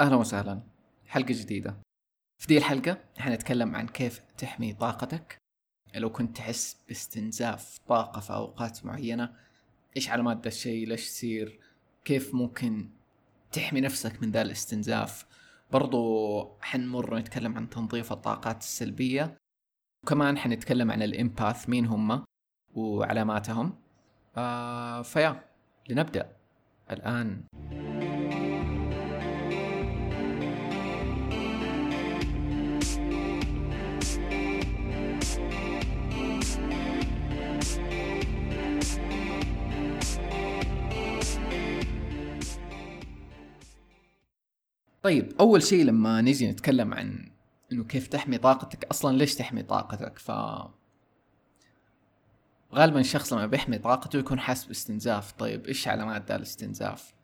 أهلا وسهلا. حلقة جديدة. في دي الحلقة حنتكلم عن كيف تحمي طاقتك. لو كنت تحس باستنزاف طاقة في أوقات معينة إيش علامات ذا الشيء؟ ليش يصير كيف ممكن تحمي نفسك من ذا الاستنزاف؟ برضو حنمر نتكلم عن تنظيف الطاقات السلبية. وكمان حنتكلم عن الإمباث مين هم وعلاماتهم. آه فيا لنبدأ. الآن. طيب أول شيء لما نجي نتكلم عن إنه كيف تحمي طاقتك أصلا ليش تحمي طاقتك؟ ف غالبا الشخص لما بيحمي طاقته يكون حاسس باستنزاف. طيب إيش علامات ذا الاستنزاف؟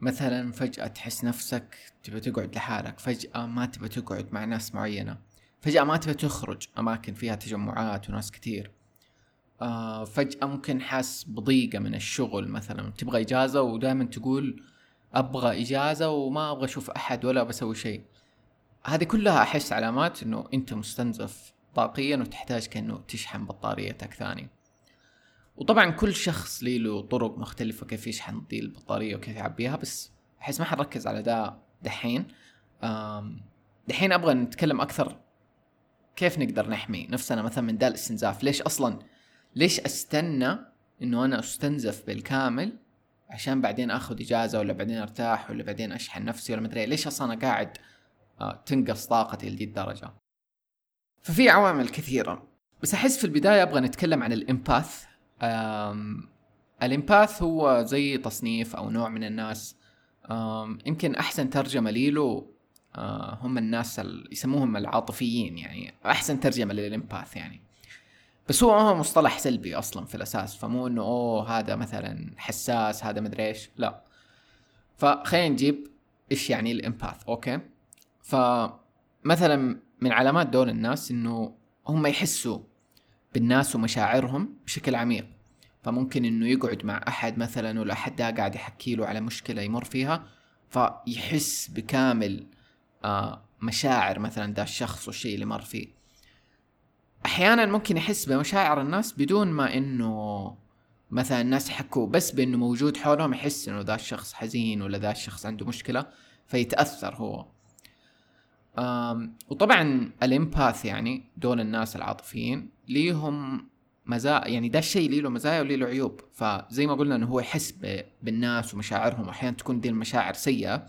مثلا فجأة تحس نفسك تبى تقعد لحالك فجأة ما تبى تقعد مع ناس معينة فجأة ما تبى تخرج أماكن فيها تجمعات وناس كتير آه فجأة ممكن حاس بضيقة من الشغل مثلا تبغى إجازة ودائما تقول أبغى إجازة وما أبغى أشوف أحد ولا بسوي شيء. هذه كلها أحس علامات إنه أنت مستنزف طاقيا وتحتاج كأنه تشحن بطاريتك ثاني. وطبعا كل شخص لي له طرق مختلفة كيف يشحن دي البطارية وكيف يعبيها بس أحس ما حنركز على ده دحين. دحين أبغى نتكلم أكثر كيف نقدر نحمي نفسنا مثلا من ده الاستنزاف؟ ليش أصلا؟ ليش أستنى إنه أنا أستنزف بالكامل عشان بعدين آخذ إجازة ولا بعدين أرتاح ولا بعدين أشحن نفسي ولا مدري ليش أصلا أنا قاعد آه، تنقص طاقتي لدي الدرجة؟ ففي عوامل كثيرة. بس أحس في البداية أبغى نتكلم عن الإمباث. الإمباث هو زي تصنيف أو نوع من الناس. يمكن أحسن ترجمة له آه، هم الناس يسموهم العاطفيين يعني. أحسن ترجمة للإمباث يعني. بس هو هو مصطلح سلبي أصلا في الأساس فمو إنه أوه هذا مثلا حساس هذا مدري إيش لا. فخلينا نجيب إيش يعني ال empath okay؟ فمثلا من علامات دول الناس إنه هم يحسوا بالناس ومشاعرهم بشكل عميق. فممكن إنه يقعد مع أحد مثلا ولا أحد ده قاعد يحكي له على مشكلة يمر فيها فيحس بكامل آه مشاعر مثلا ده الشخص والشيء اللي مر فيه. أحيانا ممكن يحس بمشاعر الناس بدون ما إنه مثلا الناس يحكوا بس بإنه موجود حولهم يحس إنه ذا الشخص حزين ولا ذا الشخص عنده مشكلة فيتأثر هو. أم وطبعا الإمباث يعني دول الناس العاطفيين ليهم مزايا يعني ده الشيء ليه له مزايا وليه له عيوب. فزي ما قلنا إنه هو يحس بالناس ومشاعرهم أحيانا تكون دي المشاعر سيئة.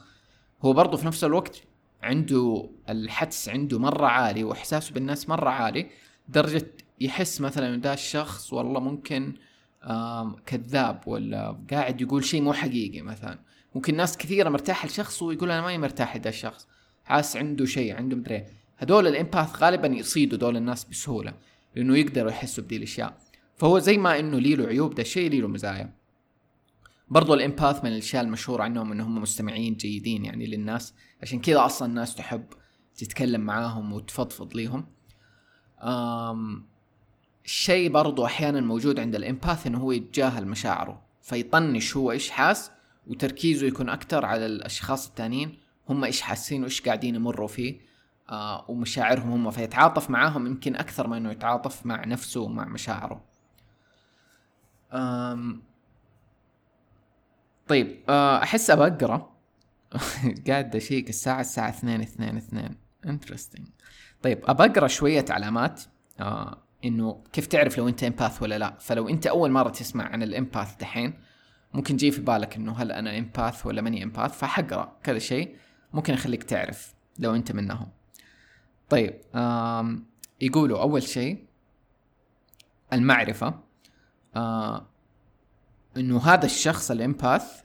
هو برضه في نفس الوقت عنده الحدس عنده مرة عالي وإحساسه بالناس مرة عالي. درجة يحس مثلا ده الشخص والله ممكن كذاب ولا قاعد يقول شيء مو حقيقي مثلا. ممكن ناس كثيرة مرتاحة لشخص ويقول أنا ماني مرتاح لده الشخص. حاس عنده شيء عنده مدري هذول الإمباث غالبا يصيدوا دول الناس بسهولة لأنه يقدروا يحسوا بدي الأشياء. فهو زي ما إنه لي له عيوب ده الشيء لي له مزايا. برضو الإمباث من الأشياء المشهورة عنهم إنهم مستمعين جيدين يعني للناس. عشان كذا أصلا الناس تحب تتكلم معاهم وتفضفض ليهم. شيء برضو أحيانا موجود عند الإمباث إنه هو يتجاهل مشاعره فيطنش هو إيش حاس وتركيزه يكون أكثر على الأشخاص التانيين هم إيش حاسين وإيش قاعدين يمروا فيه آه ومشاعرهم هم فيتعاطف معاهم يمكن أكثر ما إنه يتعاطف مع نفسه ومع مشاعره. آم طيب آه أحس أبى أقرأ. قاعد أشيك الساعة الساعة اثنين اثنين اثنين. interesting طيب أبى أقرأ شوية علامات آه إنه كيف تعرف لو أنت empath ولا لا؟ فلو أنت أول مرة تسمع عن ال empath دحين ممكن يجي في بالك إنه هل أنا امباث ولا ماني امباث فحقرأ كذا شيء ممكن يخليك تعرف لو أنت منهم. طيب آم يقولوا أول شيء المعرفة آه إنه هذا الشخص الامباث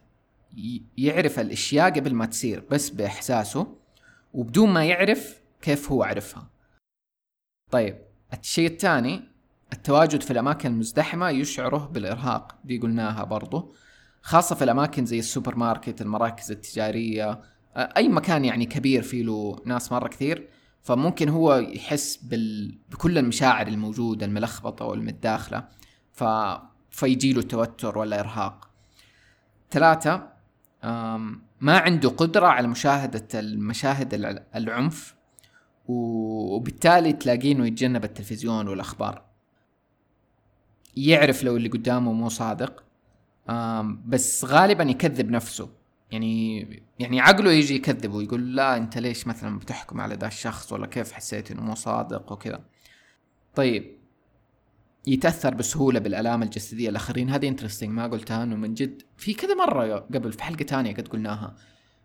يعرف الأشياء قبل ما تصير بس بإحساسه وبدون ما يعرف كيف هو عرفها. طيب الشيء الثاني التواجد في الأماكن المزدحمة يشعره بالإرهاق دي قلناها برضو خاصة في الأماكن زي السوبر ماركت المراكز التجارية أي مكان يعني كبير فيه له ناس مرة كثير فممكن هو يحس بال... بكل المشاعر الموجودة الملخبطة والمتداخلة ف... فيجي له توتر ولا إرهاق. ثلاثة ما عنده قدرة على مشاهدة المشاهد العنف وبالتالي تلاقيه انه يتجنب التلفزيون والأخبار. يعرف لو اللي قدامه مو صادق بس غالبا يكذب نفسه. يعني يعني عقله يجي يكذب ويقول لا أنت ليش مثلا بتحكم على ذا الشخص؟ ولا كيف حسيت إنه مو صادق؟ وكذا. طيب. يتأثر بسهولة بالألام الجسدية الأخرين. هذه interesting ما قلتها إنه من جد. في كذا مرة قبل في حلقة تانية قد قلناها.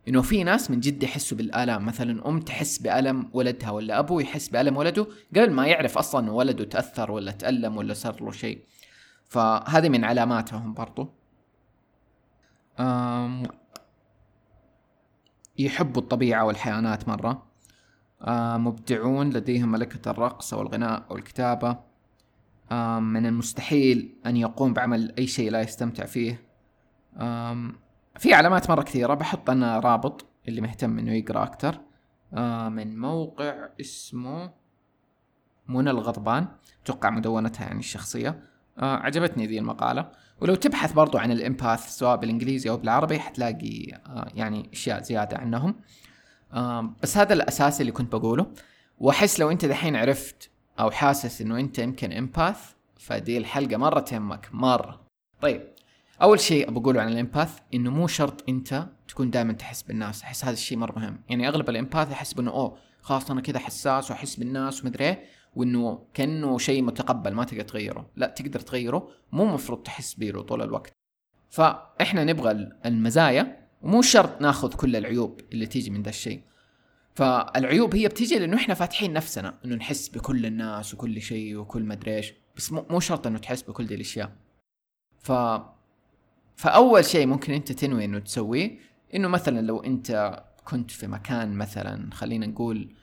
إنه في ناس من جد يحسوا بالآلام. مثلا أم تحس بألم ولدها ولا أبو يحس بألم ولده قبل ما يعرف أصلا ولده تأثر ولا تألم ولا صار له شيء. فهذه من علاماتهم برضو. أم يحبوا الطبيعة والحيوانات مرة. مبدعون لديهم ملكة الرقص أو الغناء أو الكتابة من المستحيل أن يقوم بعمل أي شيء لا يستمتع فيه. في علامات مرة كثيرة بحط أنا رابط اللي مهتم إنه يقرأ أكتر من موقع اسمه منى الغضبان أتوقع مدونتها يعني الشخصية. عجبتني ذي المقالة. ولو تبحث برضو عن الإمباث سواء بالإنجليزي أو بالعربي حتلاقي يعني أشياء زيادة عنهم. بس هذا الأساس اللي كنت بقوله. وأحس لو أنت دحين عرفت أو حاسس إنه أنت يمكن إمباث فدي الحلقة مرة تهمك مرة. طيب. أول شيء بقوله عن الإمباث إنه مو شرط أنت تكون دائما تحس بالناس أحس هذا الشيء مرة مهم. يعني أغلب الإمباث يحس انه أوه خلاص أنا كذا حساس وأحس بالناس ومدري إيه وإنه كأنه شيء متقبل ما تقدر تغيره. لا تقدر تغيره مو مفروض تحس بيه طول الوقت. فإحنا نبغى المزايا ومو شرط ناخذ كل العيوب اللي تيجي من ذا الشيء. فالعيوب هي بتيجي لأنه إحنا فاتحين نفسنا إنه نحس بكل الناس وكل شيء وكل مدري إيش بس مو شرط إنه تحس بكل دي الأشياء. ف فأول شيء ممكن أنت تنوي إنه تسويه إنه مثلا لو أنت كنت في مكان مثلا خلينا نقول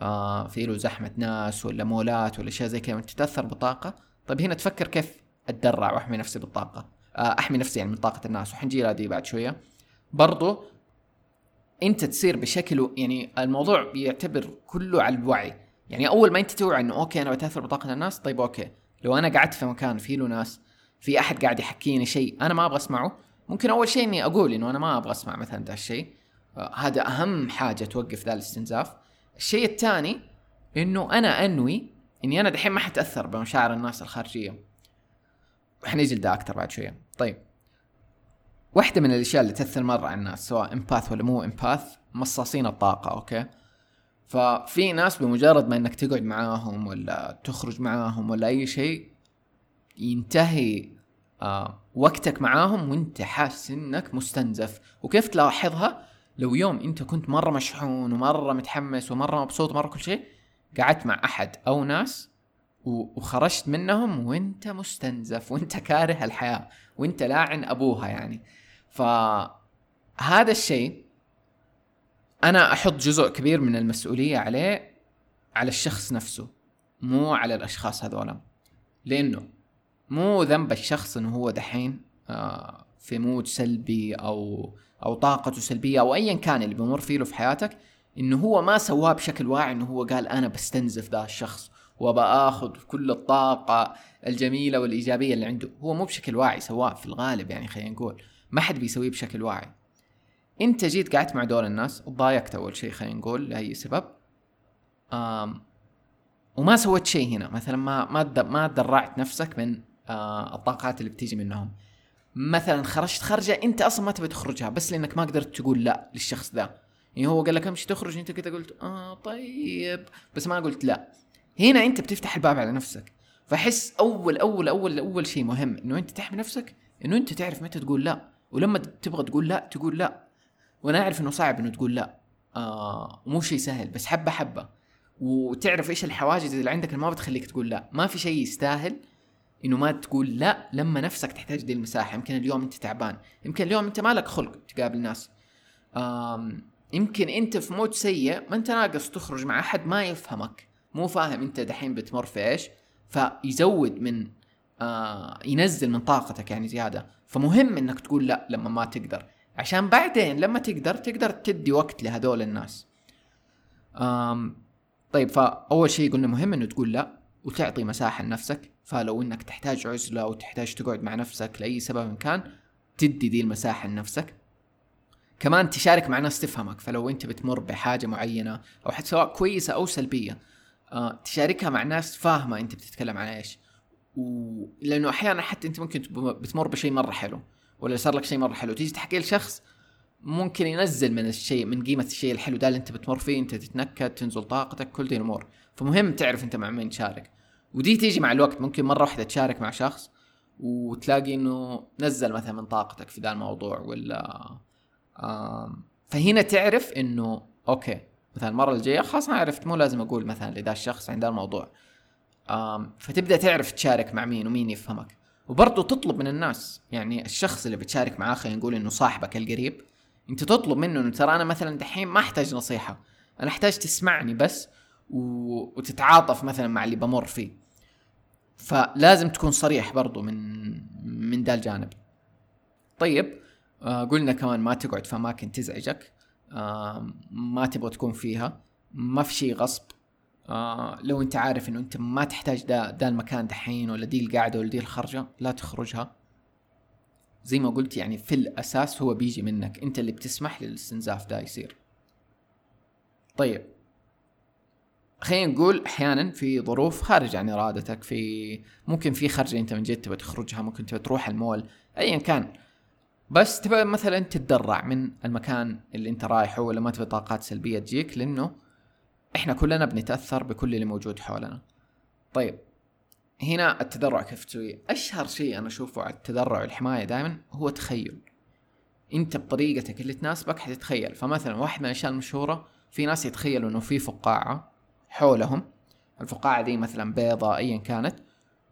آه في له زحمة ناس ولا مولات ولا أشياء زي كذا تتأثر بطاقه طيب هنا تفكر كيف أتدرع وأحمي نفسي بالطاقة؟ آه أحمي نفسي يعني من طاقة الناس وحنجي لها دي بعد شوية. برضو أنت تصير بشكل يعني الموضوع بيعتبر كله على الوعي. يعني أول ما أنت توعي إنه okay أنا بتأثر بطاقة الناس طيب okay لو أنا قعدت في مكان فيه له ناس في أحد قاعد يحكيني شيء أنا ما أبغى أسمعه ممكن أول شيء إني أقول إنه أنا ما أبغى أسمع مثلا ذا الشيء. آه هذا أهم حاجة توقف ذا الاستنزاف. الشيء الثاني إنه أنا أنوي إني أنا دحين ما حتأثر بمشاعر الناس الخارجية. وحنيجي لده أكثر بعد شوية. طيب. واحدة من الأشياء اللي تأثر مرة على الناس سواء empath ولا مو empath مصاصين الطاقة okay؟ ففي ناس بمجرد ما إنك تقعد معاهم ولا تخرج معاهم ولا أي شيء ينتهي آه وقتك معاهم وانت حاسس انك مستنزف. وكيف تلاحظها؟ لو يوم انت كنت مرة مشحون ومرة متحمس ومرة مبسوط ومرة كل شيء قعدت مع أحد أو ناس وخرجت منهم وانت مستنزف وانت كاره الحياة وانت لاعن أبوها يعني. فهذا الشيء أنا أحط جزء كبير من المسؤولية عليه على الشخص نفسه مو على الأشخاص هذولا. لأنه مو ذنب الشخص إنه هو دحين آه، في mood سلبي أو أو طاقته سلبية أو ايا كان اللي بيمر فيه في حياتك إنه هو ما سواه بشكل واعي إنه هو قال أنا بستنزف ذا الشخص وباخذ كل الطاقة الجميلة والإيجابية اللي عنده. هو مو بشكل واعي سواه في الغالب يعني خلينا نقول. ما حد بيسويه بشكل واعي. أنت جيت قعدت مع دول الناس وضايقت أول شيء خلينا نقول لأي سبب. آم وما سويت شيء هنا. مثلا ما ما ما درعت نفسك من الطاقات اللي بتيجي منهم. مثلا خرجت خرجه أنت أصلا ما تبي تخرجها بس لأنك ما قدرت تقول لا للشخص ذا. يعني هو قال لك امشي تخرج أنت كذا قلت آه طيب. بس ما قلت لا. هنا أنت بتفتح الباب على نفسك. فأحس أول أول أول أول شيء مهم إنه أنت تحمي نفسك إنه أنت تعرف متى تقول لا. ولما تبغى تقول لا تقول لا. وأنا أعرف إنه صعب إنه تقول لا. آه مو شيء سهل بس حبة حبة. وتعرف إيش الحواجز اللي عندك اللي ما بتخليك تقول لا. ما في شيء يستاهل إنه ما تقول لا لما نفسك تحتاج دي المساحة يمكن اليوم أنت تعبان يمكن اليوم أنت مالك خلق تقابل ناس. يمكن أنت في مود سيء ما أنت ناقص تخرج مع أحد ما يفهمك مو فاهم أنت دحين بتمر في إيش فيزود من آه ينزل من طاقتك يعني زيادة. فمهم إنك تقول لا لما ما تقدر عشان بعدين لما تقدر تقدر تدي وقت لهذول الناس. آم طيب فأول شيء قلنا مهم إنه تقول لا. وتعطي مساحة لنفسك فلو إنك تحتاج عزلة أو تحتاج تقعد مع نفسك لأي سبب كان تدي دي المساحة لنفسك. كمان تشارك مع ناس تفهمك فلو أنت بتمر بحاجة معينة أو حتى سواء كويسة أو سلبية آه تشاركها مع ناس فاهمة أنت بتتكلم عن إيش. و... لأنه أحيانا حتى أنت ممكن بتمر بشيء مرة حلو ولا صار لك شيء مرة حلو تيجي تحكي لشخص ممكن ينزل من الشيء من قيمة الشيء الحلو ده اللي أنت بتمر فيه أنت تتنكد تنزل طاقتك كل دي الأمور. فمهم تعرف أنت مع مين تشارك. ودي تيجي مع الوقت ممكن مرة واحدة تشارك مع شخص وتلاقي إنه نزل مثلا من طاقتك في ذا الموضوع ولا فهنا تعرف إنه okay مثلا المرة الجاية خلاص أنا عرفت مو لازم أقول مثلا لذا الشخص عند الموضوع. فتبدأ تعرف تشارك مع مين ومين يفهمك. وبرضه تطلب من الناس يعني الشخص اللي بتشارك معاه خلينا نقول إنه صاحبك القريب أنت تطلب منه إنه ترى أنا مثلا دحين ما أحتاج نصيحة أنا أحتاج تسمعني بس و... وتتعاطف مثلا مع اللي بمر فيه. فلازم تكون صريح برضو من من ذا الجانب طيب آه قلنا كمان ما تقعد في اماكن تزعجك. آه ما تبغى تكون فيها. ما في شيء غصب. آه لو انت عارف انه انت ما تحتاج دا, دا المكان دحين ولا دي القاعده ولا دي الخرجة لا تخرجها. زي ما قلت يعني في الأساس هو بيجي منك. انت اللي بتسمح للاستنزاف ده يصير. طيب. خلينا نقول أحيانا في ظروف خارج عن إرادتك في ممكن في خرجه أنت من جد تبغى تخرجها ممكن تبغى تروح المول ايا كان. بس تبغى مثلا تتدرع من المكان اللي أنت رايحه ولا ما تبغى طاقات سلبية تجيك لأنه إحنا كلنا بنتأثر بكل اللي موجود حولنا. طيب هنا التدرع كيف تسويه؟ أشهر شيء أنا أشوفه على التدرع والحماية دائما هو تخيل. أنت بطريقتك اللي تناسبك حتتخيل. فمثلا واحد من الأشياء المشهورة في ناس يتخيلوا إنه في فقاعة حولهم. الفقاعة دي مثلا بيضة ايا كانت.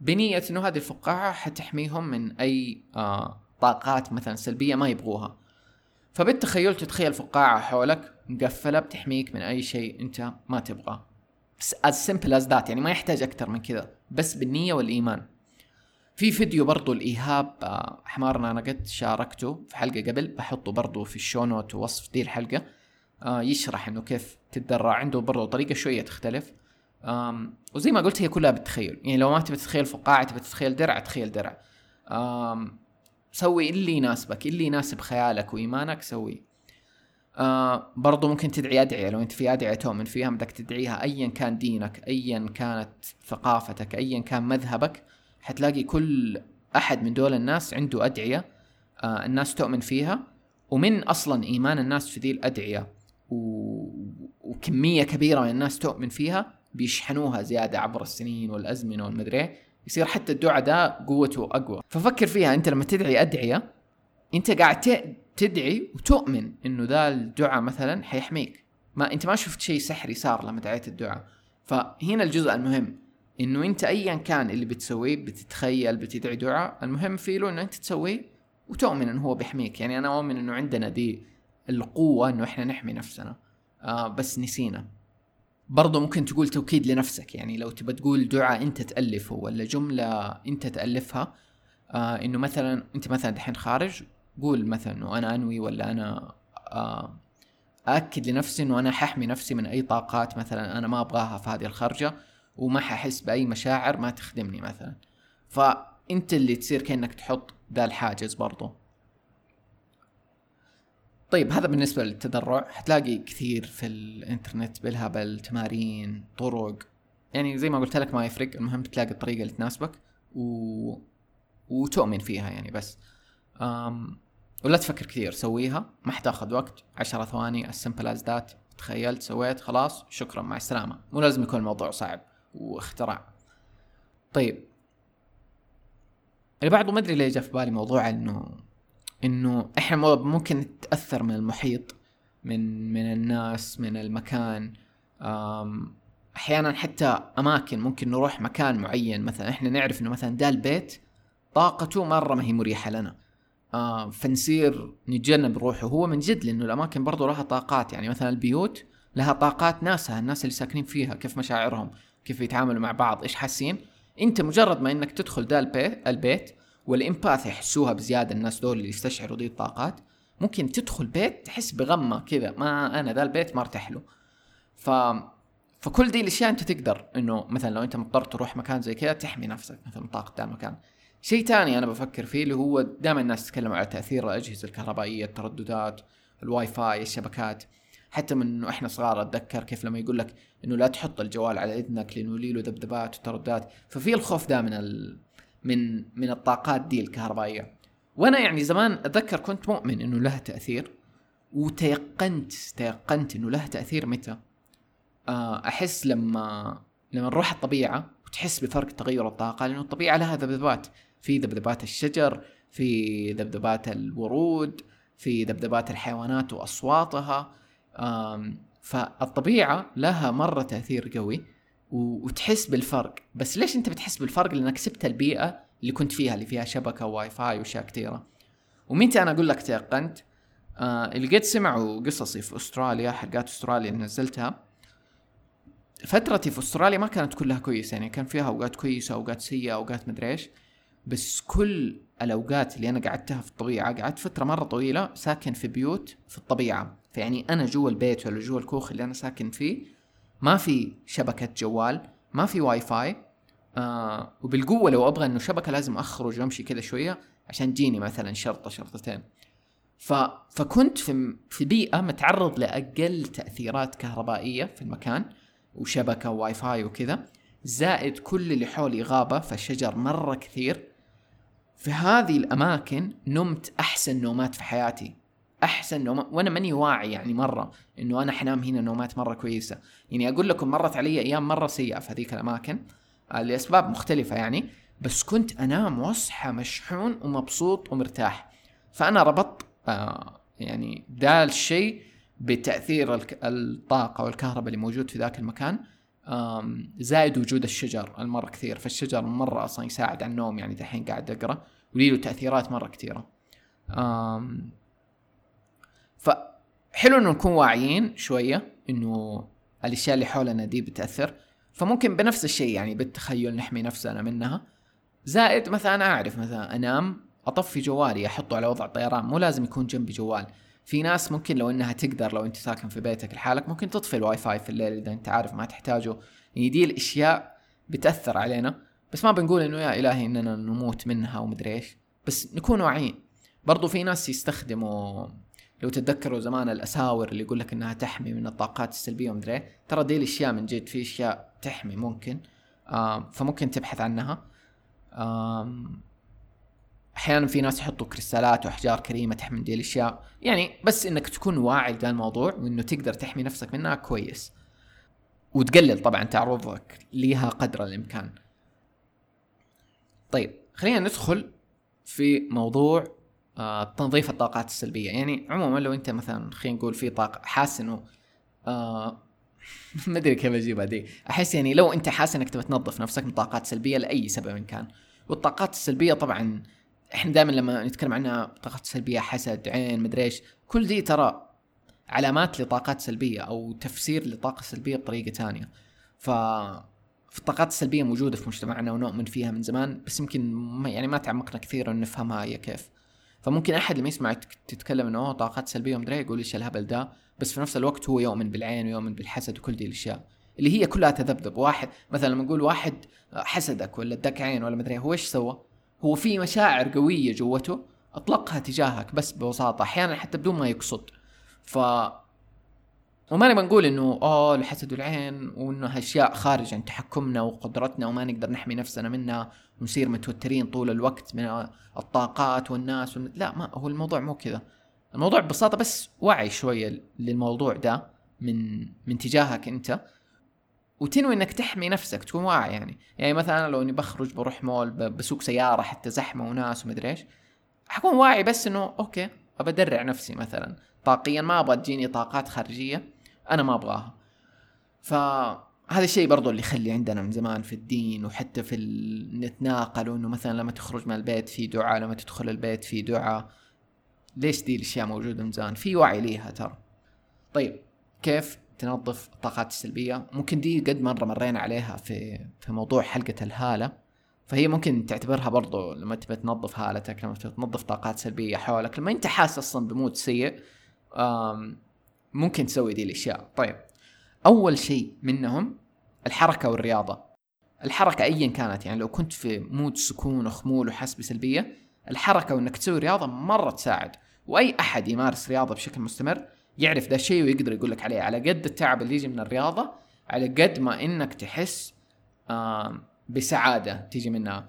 بنية انه هذه الفقاعة؟ حتحميهم من أي آه طاقات مثلا سلبية ما يبغوها. فبالتخيل تتخيل فقاعة حولك مقفلة بتحميك من أي شيء أنت ما تبغاه. as simple as that يعني ما يحتاج أكثر من كذا بس بالنية والإيمان. في فيديو برضو لإيهاب آه، حمارنة أنا قد شاركته في حلقة قبل. بحطه برضو في ال show note ووصف دي الحلقة. آه يشرح إنه كيف تتدرع عنده برضو طريقة شوية تختلف. وزي ما قلت هي كلها بالتخيل يعني لو ما تبي تتخيل فقاعة تبي تتخيل درع تخيل درع. سوي اللي يناسبك اللي يناسب خيالك وإيمانك سويه آه برضو ممكن تدعي أدعية. لو أنت في أدعية تؤمن فيها بدك تدعيها أيا كان دينك أيا كانت ثقافتك أيا كان مذهبك حتلاقي كل أحد من دول الناس عنده أدعية آه الناس تؤمن فيها. ومن أصلا إيمان الناس في ذي الأدعية. و... وكمية كبيرة من الناس تؤمن فيها بيشحنوها زيادة عبر السنين والأزمنة والمدري يصير حتى الدعاء ده قوته أقوى. ففكر فيها أنت لما تدعي أدعية أنت قاعد تدعي وتؤمن إنه ذا الدعاء مثلا حيحميك. ما أنت ما شفت شيء سحري صار لما دعيت الدعاء. فهنا الجزء المهم إنه أنت ايا كان اللي بتسويه بتتخيل بتدعي دعاء المهم فيه له إنه أنت تسويه وتؤمن إنه هو بيحميك. يعني أنا أؤمن إنه عندنا دي القوة إنه إحنا نحمي نفسنا. آه بس نسينا. برضو ممكن تقول توكيد لنفسك. يعني لو تبى تقول دعاء أنت تألفه ولا جملة أنت تألفها آه إنه مثلا أنت مثلا دحين خارج قول مثلا وأنا أنوي ولا أنا آه، اكد لنفسي إنه أنا ححمي نفسي من أي طاقات مثلا أنا ما أبغاها في هذه الخرجة وما ححس بأي مشاعر ما تخدمني مثلا. فأنت اللي تصير كأنك تحط ذا الحاجز برضو. طيب هذا بالنسبة للتدرع. حتلاقي كثير في الإنترنت بالهبل تمارين طرق. يعني زي ما قلت لك ما يفرق المهم تلاقي الطريقة اللي تناسبك و... وتؤمن فيها يعني بس. أم... ولا تفكر كثير سويها. ما حتاخذ وقت. عشرة ثواني as simple as that تخيلت سويت خلاص شكرا مع السلامة. مو لازم يكون الموضوع صعب واختراع. طيب. البعض ما أدري ليه جاء في بالي موضوع إنه إنه إحنا ممكن نتأثر من المحيط من من الناس من المكان. أحيانا حتى أماكن ممكن نروح مكان معين. مثلا إحنا نعرف إنه مثلا ده البيت طاقته مرة ما هي مريحة لنا. آه فنصير نتجنب نروحه هو من جد لأنه الأماكن برضو لها طاقات. يعني مثلا البيوت لها طاقات ناسها الناس اللي ساكنين فيها كيف مشاعرهم كيف يتعاملوا مع بعض إيش حاسين. أنت مجرد ما إنك تدخل ذا البيت وال empath يحسوها بزيادة الناس دول اللي يستشعروا دي الطاقات ممكن تدخل بيت تحس بغمة كذا ما أنا ذا البيت ما أرتاح له. ف فكل دي الأشياء أنت تقدر إنه مثلا لو أنت مضطر تروح مكان زي كذا تحمي نفسك مثلا طاقة ذا المكان. شيء ثاني أنا بفكر فيه اللي هو دائما الناس تتكلم على تأثير الأجهزة الكهربائية الترددات الواي فاي الشبكات. حتى من إحنا صغار أتذكر كيف لما يقول لك إنه لا تحط الجوال على إذنك لأنه له ذبذبات وترددات. ففي الخوف ده من ال... من من الطاقات دي الكهربائية. وأنا يعني زمان أتذكر كنت مؤمن إنه لها تأثير وتيقنت تيقنت إنه لها تأثير متى؟ آه، أحس لما لما نروح الطبيعة وتحس بفرق تغير الطاقة لأنه الطبيعة لها ذبذبات. في ذبذبات الشجر في ذبذبات الورود في ذبذبات الحيوانات وأصواتها. فالطبيعة لها مرة تأثير قوي. وتحس بالفرق. بس ليش انت بتحس بالفرق؟ لأنك سبت البيئة اللي كنت فيها اللي فيها شبكة واي فاي واشياء كثيره ومتى أنا أقول لك تيقنت؟ آه اللي قد سمعوا قصصي في أستراليا حلقات أستراليا اللي نزلتها فترتي في أستراليا ما كانت كلها كويسة. يعني كان فيها أوقات كويسة أوقات سيئة أوقات مدري إيش. بس كل الأوقات اللي أنا قعدتها في الطبيعة قعدت فترة مرة طويلة ساكن في بيوت في الطبيعة. فيعني أنا جوا البيت ولا جوا الكوخ اللي أنا ساكن فيه ما في شبكة جوال ما في واي فاي آه وبالقوة لو أبغى إنه شبكة لازم أخرج وأمشي كذا شوية عشان تجيني مثلا شرطة شرطتين. ف... فكنت في في بيئة متعرض لأقل تأثيرات كهربائية في المكان وشبكة وواي فاي وكذا. زائد كل اللي حولي غابة فالشجر مرة كثير. في هذه الأماكن نمت أحسن نومات في حياتي. أحسن نوم وأنا ماني واعي يعني مرة إنه أنا حنام هنا نومات مرة كويسة. يعني أقول لكم مرت علي أيام مرة سيئة في هذيك الأماكن آه، لأسباب مختلفة يعني بس كنت أنام وأصحى مشحون ومبسوط ومرتاح. فأنا ربطت آه يعني ده الشيء بتأثير الطاقة والكهرباء اللي موجود في ذاك المكان زائد وجود الشجر المرة كثير. فالشجر مرة أصلا يساعد على النوم يعني دحين قاعد أقرأ ولي له تأثيرات مرة كثيرة. فحلو إنه نكون واعيين شوية إنه الأشياء اللي حولنا دي بتأثر. فممكن بنفس الشيء يعني بالتخيل نحمي نفسنا منها. زائد مثلا أعرف مثلا أنام أطفي جوالي أحطه على وضع طيران مو لازم يكون جنبي جوال. في ناس ممكن لو إنها تقدر لو أنت ساكن في بيتك لحالك ممكن تطفي الواي فاي في الليل إذا أنت عارف ما تحتاجه. يعني دي الأشياء بتأثر علينا. بس ما بنقول إنه يا إلهي إننا نموت منها ومدري إيش. بس نكون واعيين. برضو في ناس يستخدموا لو تتذكروا زمان الأساور اللي يقول لك إنها تحمي من الطاقات السلبية ومدري إيه، ترى دي الاشياء من جد في أشياء تحمي ممكن. فممكن تبحث عنها. أحيانا في ناس يحطوا كريستالات وأحجار كريمة تحمي دي الاشياء يعني بس إنك تكون واعي لهذا الموضوع وإنه تقدر تحمي نفسك منها كويس. وتقلل طبعا تعرضك لها قدر الإمكان. طيب خلينا ندخل في موضوع تنظيف الطاقات السلبية. يعني عموما لو أنت مثلا خلينا نقول في طاقة حاسس إنه آه ما أدري كيف أجيبها دي. أحس يعني لو أنت حاسس إنك تبغى تنظف نفسك من طاقات سلبية لأي سبب كان. والطاقات السلبية طبعا إحنا دائما لما نتكلم عنها طاقات سلبية حسد عين مدري إيش كل دي ترى علامات لطاقات سلبية أو تفسير لطاقة سلبية بطريقة ثانية ف الطاقات السلبية موجودة في مجتمعنا ونؤمن فيها من زمان بس يمكن يعني ما تعمقنا كثير انه نفهمها هي كيف. فممكن أحد لما يسمع تتكلم إنه طاقات سلبية ومدري يقول إيش الهبل ده؟ بس في نفس الوقت هو يؤمن بالعين ويؤمن بالحسد وكل دي الأشياء اللي هي كلها تذبذب. واحد مثلا لما نقول واحد حسدك ولا اداك عين ولا مدري هو إيش سوى؟ هو في مشاعر قوية جوته أطلقها تجاهك بس ببساطة أحيانا حتى بدون ما يقصد. ف وما نبغى نقول إنه أوه الحسد والعين وإنه أشياء خارج عن تحكمنا وقدرتنا وما نقدر نحمي نفسنا منها ونصير متوترين طول الوقت من الطاقات والناس والن... لا ما هو الموضوع مو كذا. الموضوع ببساطة بس وعي شوية للموضوع ده من من تجاهك أنت. وتنوي إنك تحمي نفسك تكون واعي يعني. يعني مثلا لو إني بخرج بروح مول بسوق سيارة حتى زحمة وناس ومدري إيش حكون واعي بس إنه أوكي ابى ادرع نفسي مثلا. طاقيا ما أبغى تجيني طاقات خارجية أنا ما أبغاها. فهذا الشيء برضو اللي يخلي عندنا من زمان في الدين وحتى في ال... نتناقل إنه مثلا لما تخرج من البيت في دعاء لما تدخل البيت في دعاء. ليش دي الأشياء موجودة من زمان؟ في وعي ليها ترى. طيب كيف تنظف الطاقات السلبية؟ ممكن دي قد مرة مرينا عليها في في موضوع حلقة الهالة. فهي ممكن تعتبرها برضو لما تبي تنظف هالتك لما تبي تنظف طاقات سلبية حولك لما أنت حاسس أصلا ب mood سيء ممكن تسوي دي الأشياء. طيب أول شيء منهم الحركة والرياضة. الحركة ايا كانت يعني لو كنت في mood سكون وخمول وحس بسلبيه الحركة وإنك تسوي رياضة مرة تساعد. وأي أحد يمارس رياضة بشكل مستمر يعرف ذا الشيء ويقدر يقول لك عليه. على قد التعب اللي يجي من الرياضة على قد ما إنك تحس بسعادة تيجي منها.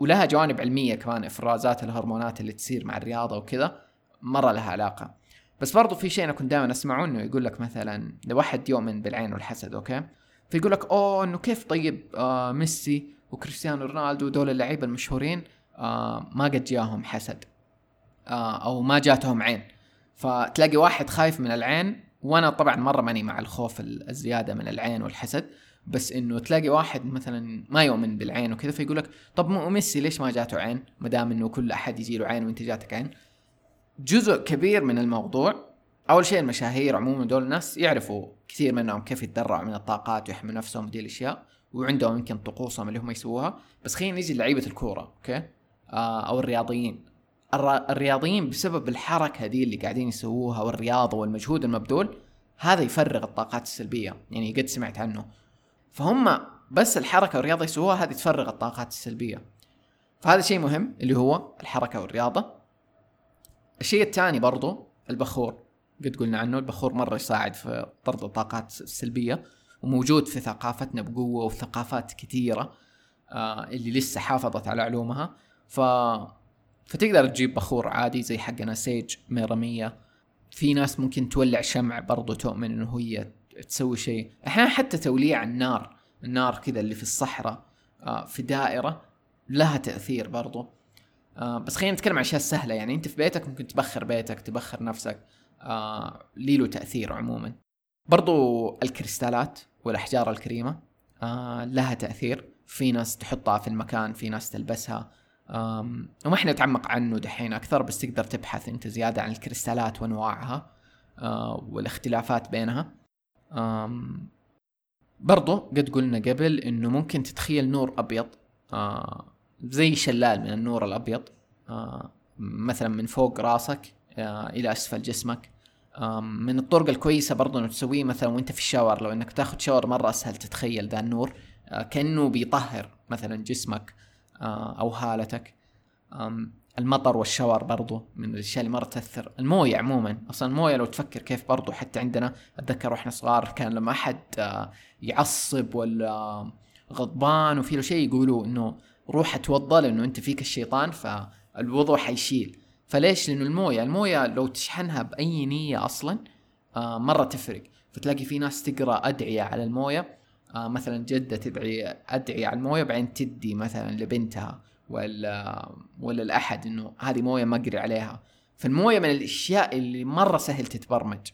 ولها جوانب علمية كمان إفرازات الهرمونات اللي تصير مع الرياضة وكذا مرة لها علاقة. بس برضو في شيء أنا كنت دائما أسمعه إنه يقول لك مثلا لو واحد يؤمن بالعين والحسد أوكي؟ فيقول لك أوه إنه كيف طيب آه ميسي وكريستيانو رونالدو ودول اللعيبة المشهورين آه ما قد جاهم حسد آه أو ما جاتهم عين. فتلاقي واحد خايف من العين وأنا طبعا مرة ماني مع الخوف الزيادة من العين والحسد بس إنه تلاقي واحد مثلا ما يؤمن بالعين وكذا فيقول لك طب ميسي ليش ما جاته عين؟ ما دام إنه كل أحد يجي له عين وأنت جاتك عين. جزء كبير من الموضوع. أول شيء المشاهير عموما دول الناس يعرفوا كثير منهم كيف يتدرعوا من الطاقات ويحموا نفسهم دي الأشياء وعندهم يمكن طقوسهم اللي هم يسووها. بس خلينا نيجي لعيبة الكورة أوكي؟ آه أو الرياضيين. الرياضيين بسبب الحركة دي اللي قاعدين يسووها والرياضة والمجهود المبذول هذا يفرغ الطاقات السلبية يعني قد سمعت عنه. فهم بس الحركة والرياضة يسووها هذه تفرغ الطاقات السلبية. فهذا شيء مهم اللي هو الحركة والرياضة. الشيء الثاني برضو البخور. قد قلنا عنه البخور مرة يساعد في طرد الطاقات السلبية وموجود في ثقافتنا بقوة وفي ثقافات كثيرة آه اللي لسه حافظت على علومها. ف فتقدر تجيب بخور عادي زي حقنا سيج ميرمية في ناس ممكن تولع شمع برضو تؤمن إنه هي تسوي شيء. أحيانا حتى توليع النار النار كذا اللي في الصحراء آه في دائرة لها تأثير برضو. آه بس خلينا نتكلم عن أشياء سهلة. يعني أنت في بيتك ممكن تبخر بيتك تبخر نفسك آه لي له تأثير عموما. برضو الكريستالات والأحجار الكريمة آه لها تأثير. في ناس تحطها في المكان في ناس تلبسها. وما إحنا نتعمق عنه دحين أكثر بس تقدر تبحث أنت زيادة عن الكريستالات وأنواعها آه والاختلافات بينها. برضو قد قلنا قبل إنه ممكن تتخيل نور أبيض. آه زي شلال من النور الأبيض آه مثلا من فوق راسك آه إلى أسفل جسمك. من الطرق الكويسة برضو انه تسويه مثلا وأنت في الشاور لو إنك تاخذ شاور مرة أسهل تتخيل ذا النور آه كأنه بيطهر مثلا جسمك أو هالتك المطر والشاور برضو من الأشياء اللي مره تأثر. الموية عموما أصلا الموية لو تفكر كيف برضو حتى عندنا أتذكر وإحنا صغار كان لما أحد يعصب ولا غضبان وفي له شيء يقولوا إنه روح اتوضا لأنه أنت فيك الشيطان فالوضوء حيشيل. فليش؟ لأنه الموية الموية لو تشحنها بأي نية أصلا آه مرة تفرق. فتلاقي في ناس تقرأ أدعية على الموية آه مثلا جدة تدعي أدعية على الموية بعدين تدي مثلا لبنتها ولا ولا لاحد إنه هذه موية ما أقري عليها. فالموية من الأشياء اللي مرة سهل تتبرمج.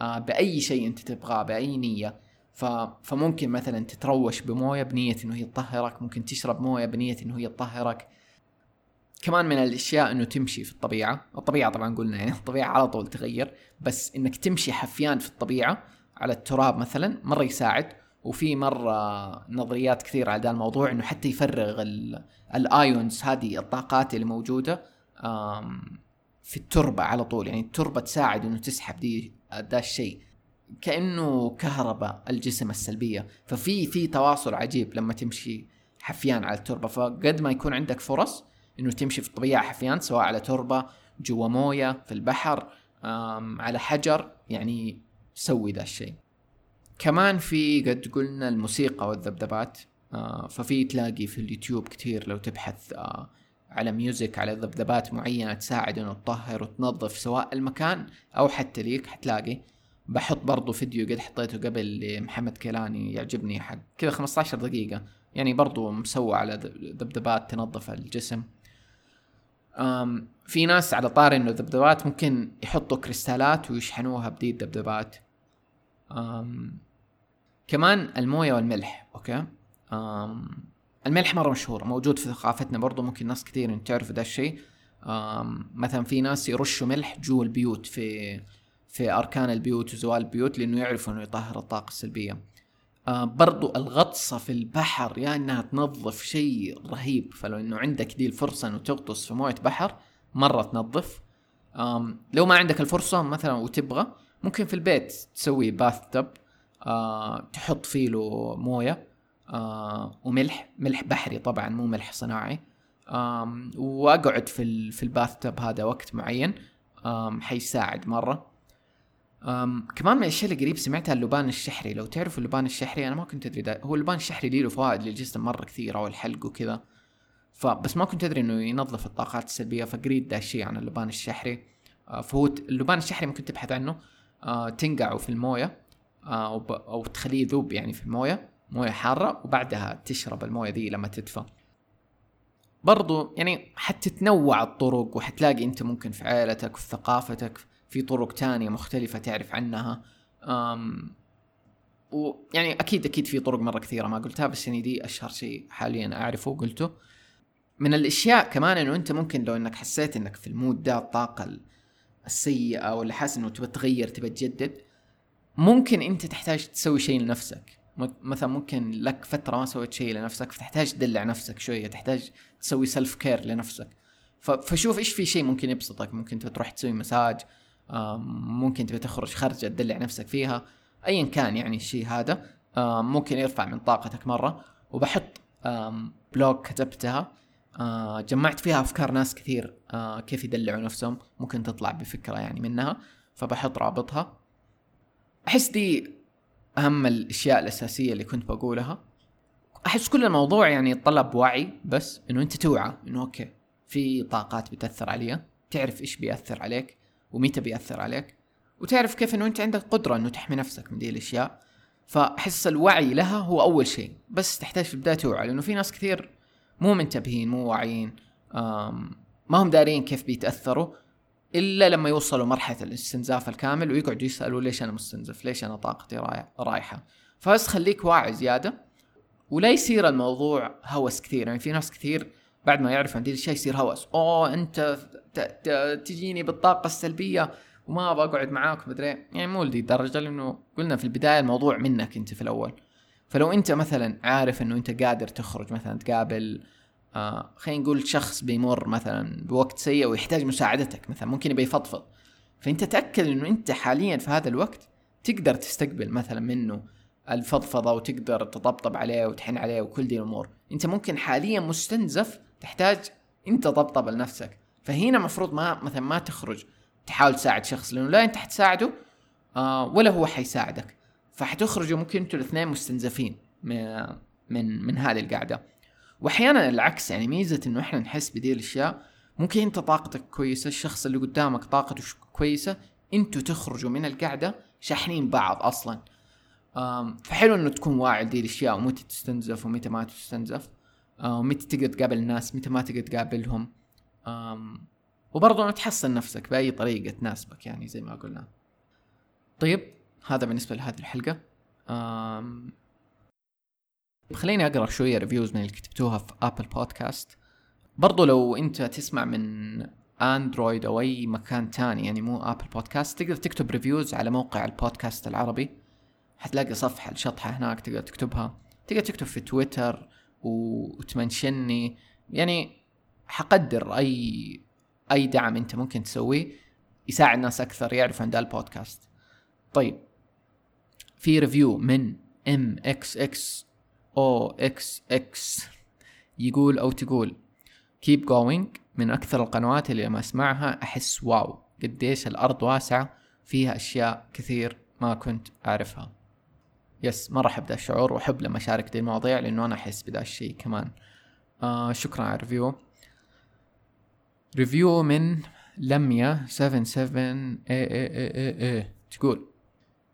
آه بأي شيء أنت تبغاه بأي نية. ف... فممكن مثلا تتروش بموية بنية إنه هي تطهرك ممكن تشرب موية بنية إنه هي تطهرك كمان من الأشياء إنه تمشي في الطبيعة الطبيعة طبعا قلنا يعني الطبيعة على طول تغير بس إنك تمشي حفيان في الطبيعة على التراب مثلا مرة يساعد. وفي مرة نظريات كثيرة على ذا الموضوع إنه حتى يفرغ ال ions هذه الطاقات اللي موجودة في التربة على طول. يعني التربة تساعد إنه تسحب دي ذا الشيء. كأنه كهرباء الجسم السلبية. ففي في تواصل عجيب لما تمشي حفيان على التربة. فقد ما يكون عندك فرص إنه تمشي في الطبيعه حفيان سواء على تربة جوا موية في البحر على حجر يعني سوي ذا الشيء. كمان في قد قلنا الموسيقى والذبذبات. آه، ففي تلاقي في اليوتيوب كثير لو تبحث آه، على music على ذبذبات معينة تساعد إنه تطهر وتنظف سواء المكان أو حتى ليك حتلاقي. بحط برضو فيديو قد حطيته قبل لمحمد كيلاني يعجبني حق كذا 15 دقيقة. يعني برضو مسوى على ذبذبات تنظف الجسم. أم في ناس على طاري إنه ذبذبات ممكن يحطوا كريستالات ويشحنوها بدي الذبذبات. كمان الموية والملح أوكي؟ أم الملح مرة مشهور موجود في ثقافتنا برضو ممكن ناس كثير تعرف ذا الشيء. مثلا في ناس يرشوا ملح جوا البيوت في في أركان البيوت وزوايا البيوت لأنه يعرفوا أنه يطهر الطاقة السلبية. آه برضو الغطسة في البحر يا يعني إنها تنظف شيء رهيب. فلو إنه عندك دي الفرصة إنه تغطس في موية بحر مرة تنظف. لو ما عندك الفرصة مثلا وتبغى ممكن في البيت تسوي باث تب آه تحط فيه له موية آه وملح ملح بحري طبعا مو ملح صناعي. آم وأقعد في في الباث تب هذا وقت معين. أم حيساعد مرة. أم كمان من الأشياء اللي قريب سمعتها اللبان الشحري. لو تعرفوا اللبان الشحري أنا ما كنت أدري ده هو اللبان الشحري له فوائد للجسم مرة كثيرة والحلق وكذا. فبس ما كنت أدري إنه ينظف الطاقات السلبية فقريت ده الشيء عن اللبان الشحري. آه فهو اللبان الشحري ممكن تبحث عنه. آه تنقعه في الموية. آه أو تخليه يذوب يعني في الموية. موية حارة وبعدها تشرب الموية دي لما تدفى. برضو يعني حتتنوع الطرق وحتلاقي أنت ممكن في عائلتك وفي ثقافتك في طرق تانية مختلفة تعرف عنها. أم ويعني أكيد أكيد في طرق مرة كثيرة ما قلتها بس يعني دي أشهر شيء حاليا أعرفه وقلته. من الأشياء كمان إنه أنت ممكن لو إنك حسيت إنك في ال mood ده الطاقة السيئة ولا حاسس إنه تبى تغير تبى تجدد ممكن أنت تحتاج تسوي شيء لنفسك. مثلا ممكن لك فترة ما سويت شيء لنفسك فتحتاج تدلع نفسك شوية تحتاج تسوي self care لنفسك. فشوف إيش في شيء ممكن يبسطك. ممكن تروح تسوي مساج ممكن تبي تخرج خرجه تدلع نفسك فيها ايا كان يعني الشيء هذا. ممكن يرفع من طاقتك مرة. وبحط بلوج كتبتها. جمعت فيها أفكار ناس كثير كيف يدلعوا نفسهم. ممكن تطلع بفكرة يعني منها. فبحط رابطها. أحس دي أهم الأشياء الأساسية اللي كنت بقولها. أحس كل الموضوع يعني يتطلب وعي بس إنه أنت توعى إنه أوكي في طاقات بتأثر علي. تعرف إيش بيأثر عليك. ومتى بياثر عليك؟ وتعرف كيف إنه أنت عندك قدرة إنه تحمي نفسك من دي الأشياء. فاحس الوعي لها هو أول شيء. بس تحتاج في البدايه توعى لأنه في ناس كثير مو منتبهين مو واعيين ما هم دارين كيف بيتأثروا إلا لما يوصلوا مرحلة الاستنزاف الكامل ويقعدوا يسألوا ليش أنا مستنزف؟ ليش أنا طاقتي رايحة؟ فبس خليك واعي زيادة. ولا يصير الموضوع هوس كثير. يعني في ناس كثير بعد ما يعرف عن دي الاشياء يصير هوس. أوه أنت تجيني بالطاقة السلبية وما أبغى أقعد معاك. مدري يعني مو لدي الدرجة لأنه قلنا في البداية الموضوع منك أنت في الأول. فلو أنت مثلا عارف إنه أنت قادر تخرج مثلا تقابل آه خلينا نقول شخص بيمر مثلا بوقت سيء ويحتاج مساعدتك مثلا ممكن يبي يفضفض. فأنت تأكد إنه أنت حاليا في هذا الوقت تقدر تستقبل مثلا منه الفضفضة وتقدر تطبطب عليه وتحن عليه وكل دي الأمور. أنت ممكن حاليا مستنزف تحتاج انت طبطب لنفسك. فهنا مفروض ما مثلا ما تخرج تحاول تساعد شخص لأنه لا انت حتساعده آه ولا هو حيساعدك. فحتخرجوا ممكن أنتوا الاثنين مستنزفين من من, من هذه القعده واحيانا العكس يعني ميزة إنه إحنا نحس بدي الأشياء ممكن أنت طاقتك كويسة الشخص اللي قدامك طاقته كويسة أنتوا تخرجوا من القعده شاحنين بعض أصلا. فحلو إنه تكون واعي لدي الأشياء ومتى تستنزف ومتى ما تستنزف. ومتى تقدر تقابل الناس متى ما تقدر تقابلهم. وبرضه تحصن نفسك بأي طريقة تناسبك يعني زي ما قلنا. طيب هذا بالنسبة لهذه الحلقة. أم خليني أقرأ شوية reviews من اللي كتبتوها في Apple Podcast برضو لو أنت تسمع من أندرويد أو أي مكان تاني يعني مو Apple Podcast تقدر تكتب ريفيوز على موقع البودكاست العربي. حتلاقي صفحة الشطحة هناك تقدر تكتبها. تقدر تكتب في تويتر وتمنشني. يعني حقدر أي أي دعم أنت ممكن تسويه يساعد ناس أكثر يعرفوا عن ذا البودكاست. طيب في ريفيو من ام إكس إكس أو إكس إكس يقول أو تقول keep going. من أكثر القنوات اللي لما أسمعها أحس wow قديش الأرض واسعة فيها أشياء كثير ما كنت أعرفها. yes مرة احب ذا الشعور وأحب لما اشارك دي المواضيع لأنه أنا أحس بذا الشيء كمان. آه شكرا على ال review. review من لميا 77 اي اي اي اي اي تقول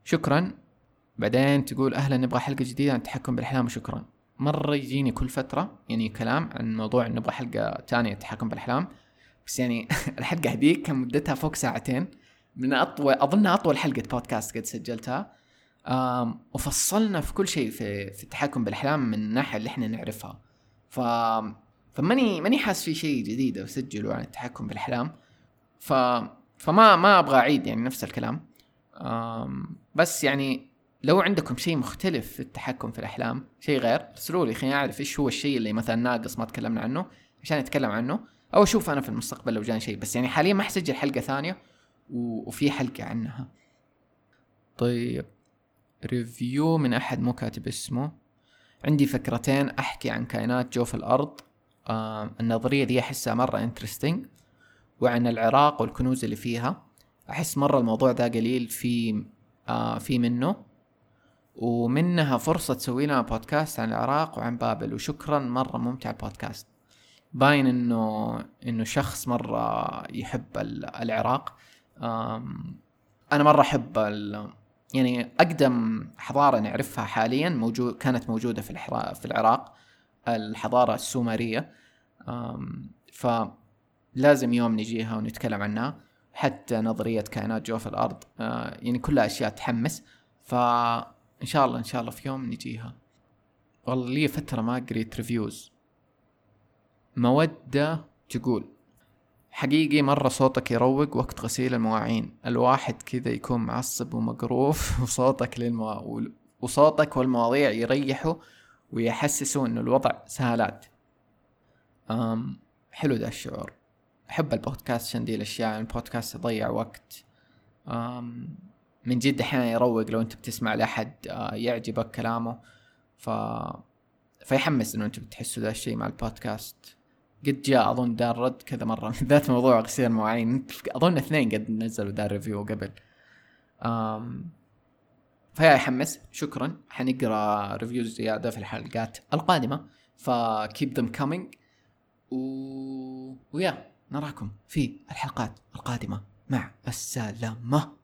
شكرا. بعدين تقول أهلا نبغى حلقة جديدة عن التحكم بالأحلام وشكرا. مرة يجيني كل فترة يعني كلام عن موضوع نبغى حلقة تانية التحكم بالأحلام. بس يعني الحلقة هذيك كان مدتها فوق ساعتين. من أطول اظنها أطول حلقة بودكاست قد سجلتها. وفصلنا في كل شيء في في التحكم بالأحلام من الناحيه اللي إحنا نعرفها. ف فماني ماني حاس في شيء جديد اسجله عن التحكم بالأحلام. ف فما ما أبغى أعيد يعني نفس الكلام. بس يعني لو عندكم شيء مختلف في التحكم في الأحلام شيء غير ارسلوا لي خليني أعرف إيش هو الشيء اللي مثلا ناقص ما تكلمنا عنه عشان نتكلم عنه. أو أشوف أنا في المستقبل لو جاني شيء بس يعني حاليا ما حسجل حلقة ثانية وفي حلقة عنها. طيب. ريفيو من أحد مو كاتب اسمه. عندي فكرتين أحكي عن كائنات جو في الأرض. آه النظرية دي أحسها مرة انترستنج وعن العراق والكنوز اللي فيها. أحس مرة الموضوع ده قليل في آه في منه. ومنها فرصة تسوي لنا بودكاست عن العراق وعن بابل. وشكرا مرة ممتع البودكاست باين إنه إنه شخص مرة يحب العراق. أنا مرة أحب يعني أقدم حضارة نعرفها حاليا موجود كانت موجودة في في العراق الحضارة السومرية. فلازم يوم نجيها ونتكلم عنها. حتى نظرية كائنات جوف الأرض آه، يعني كلها أشياء تحمس. فإن شاء الله إن شاء الله في يوم نجيها. والله لي فترة ما قريت ريفيوز مودة تقول حقيقي مرة صوتك يروق وقت غسيل المواعين. الواحد كذا يكون معصب ومقروف وصوتك للمو... وصوتك والمواضيع يريحوا ويحسسوا إنه الوضع سهالات أم حلو ذا الشعور. أحب البودكاست عشان دي الأشياء البودكاست يضيع وقت. أم من جد أحيانا يروق لو أنت بتسمع لأحد آه، يعجبك كلامه. ف فيحمس إنه أنت بتحسوا ذا الشيء مع البودكاست. قد جاء أظن ذا الرد كذا مرة. بالذات موضوع غسيل المواعين. أظن اثنين قد نزلوا ذا ال review قبل. أم فيا يحمس. شكرا. حنقرأ reviews زيادة في الحلقات القادمة. ف keep them coming و... ويا نراكم في الحلقات القادمة. مع السلامة.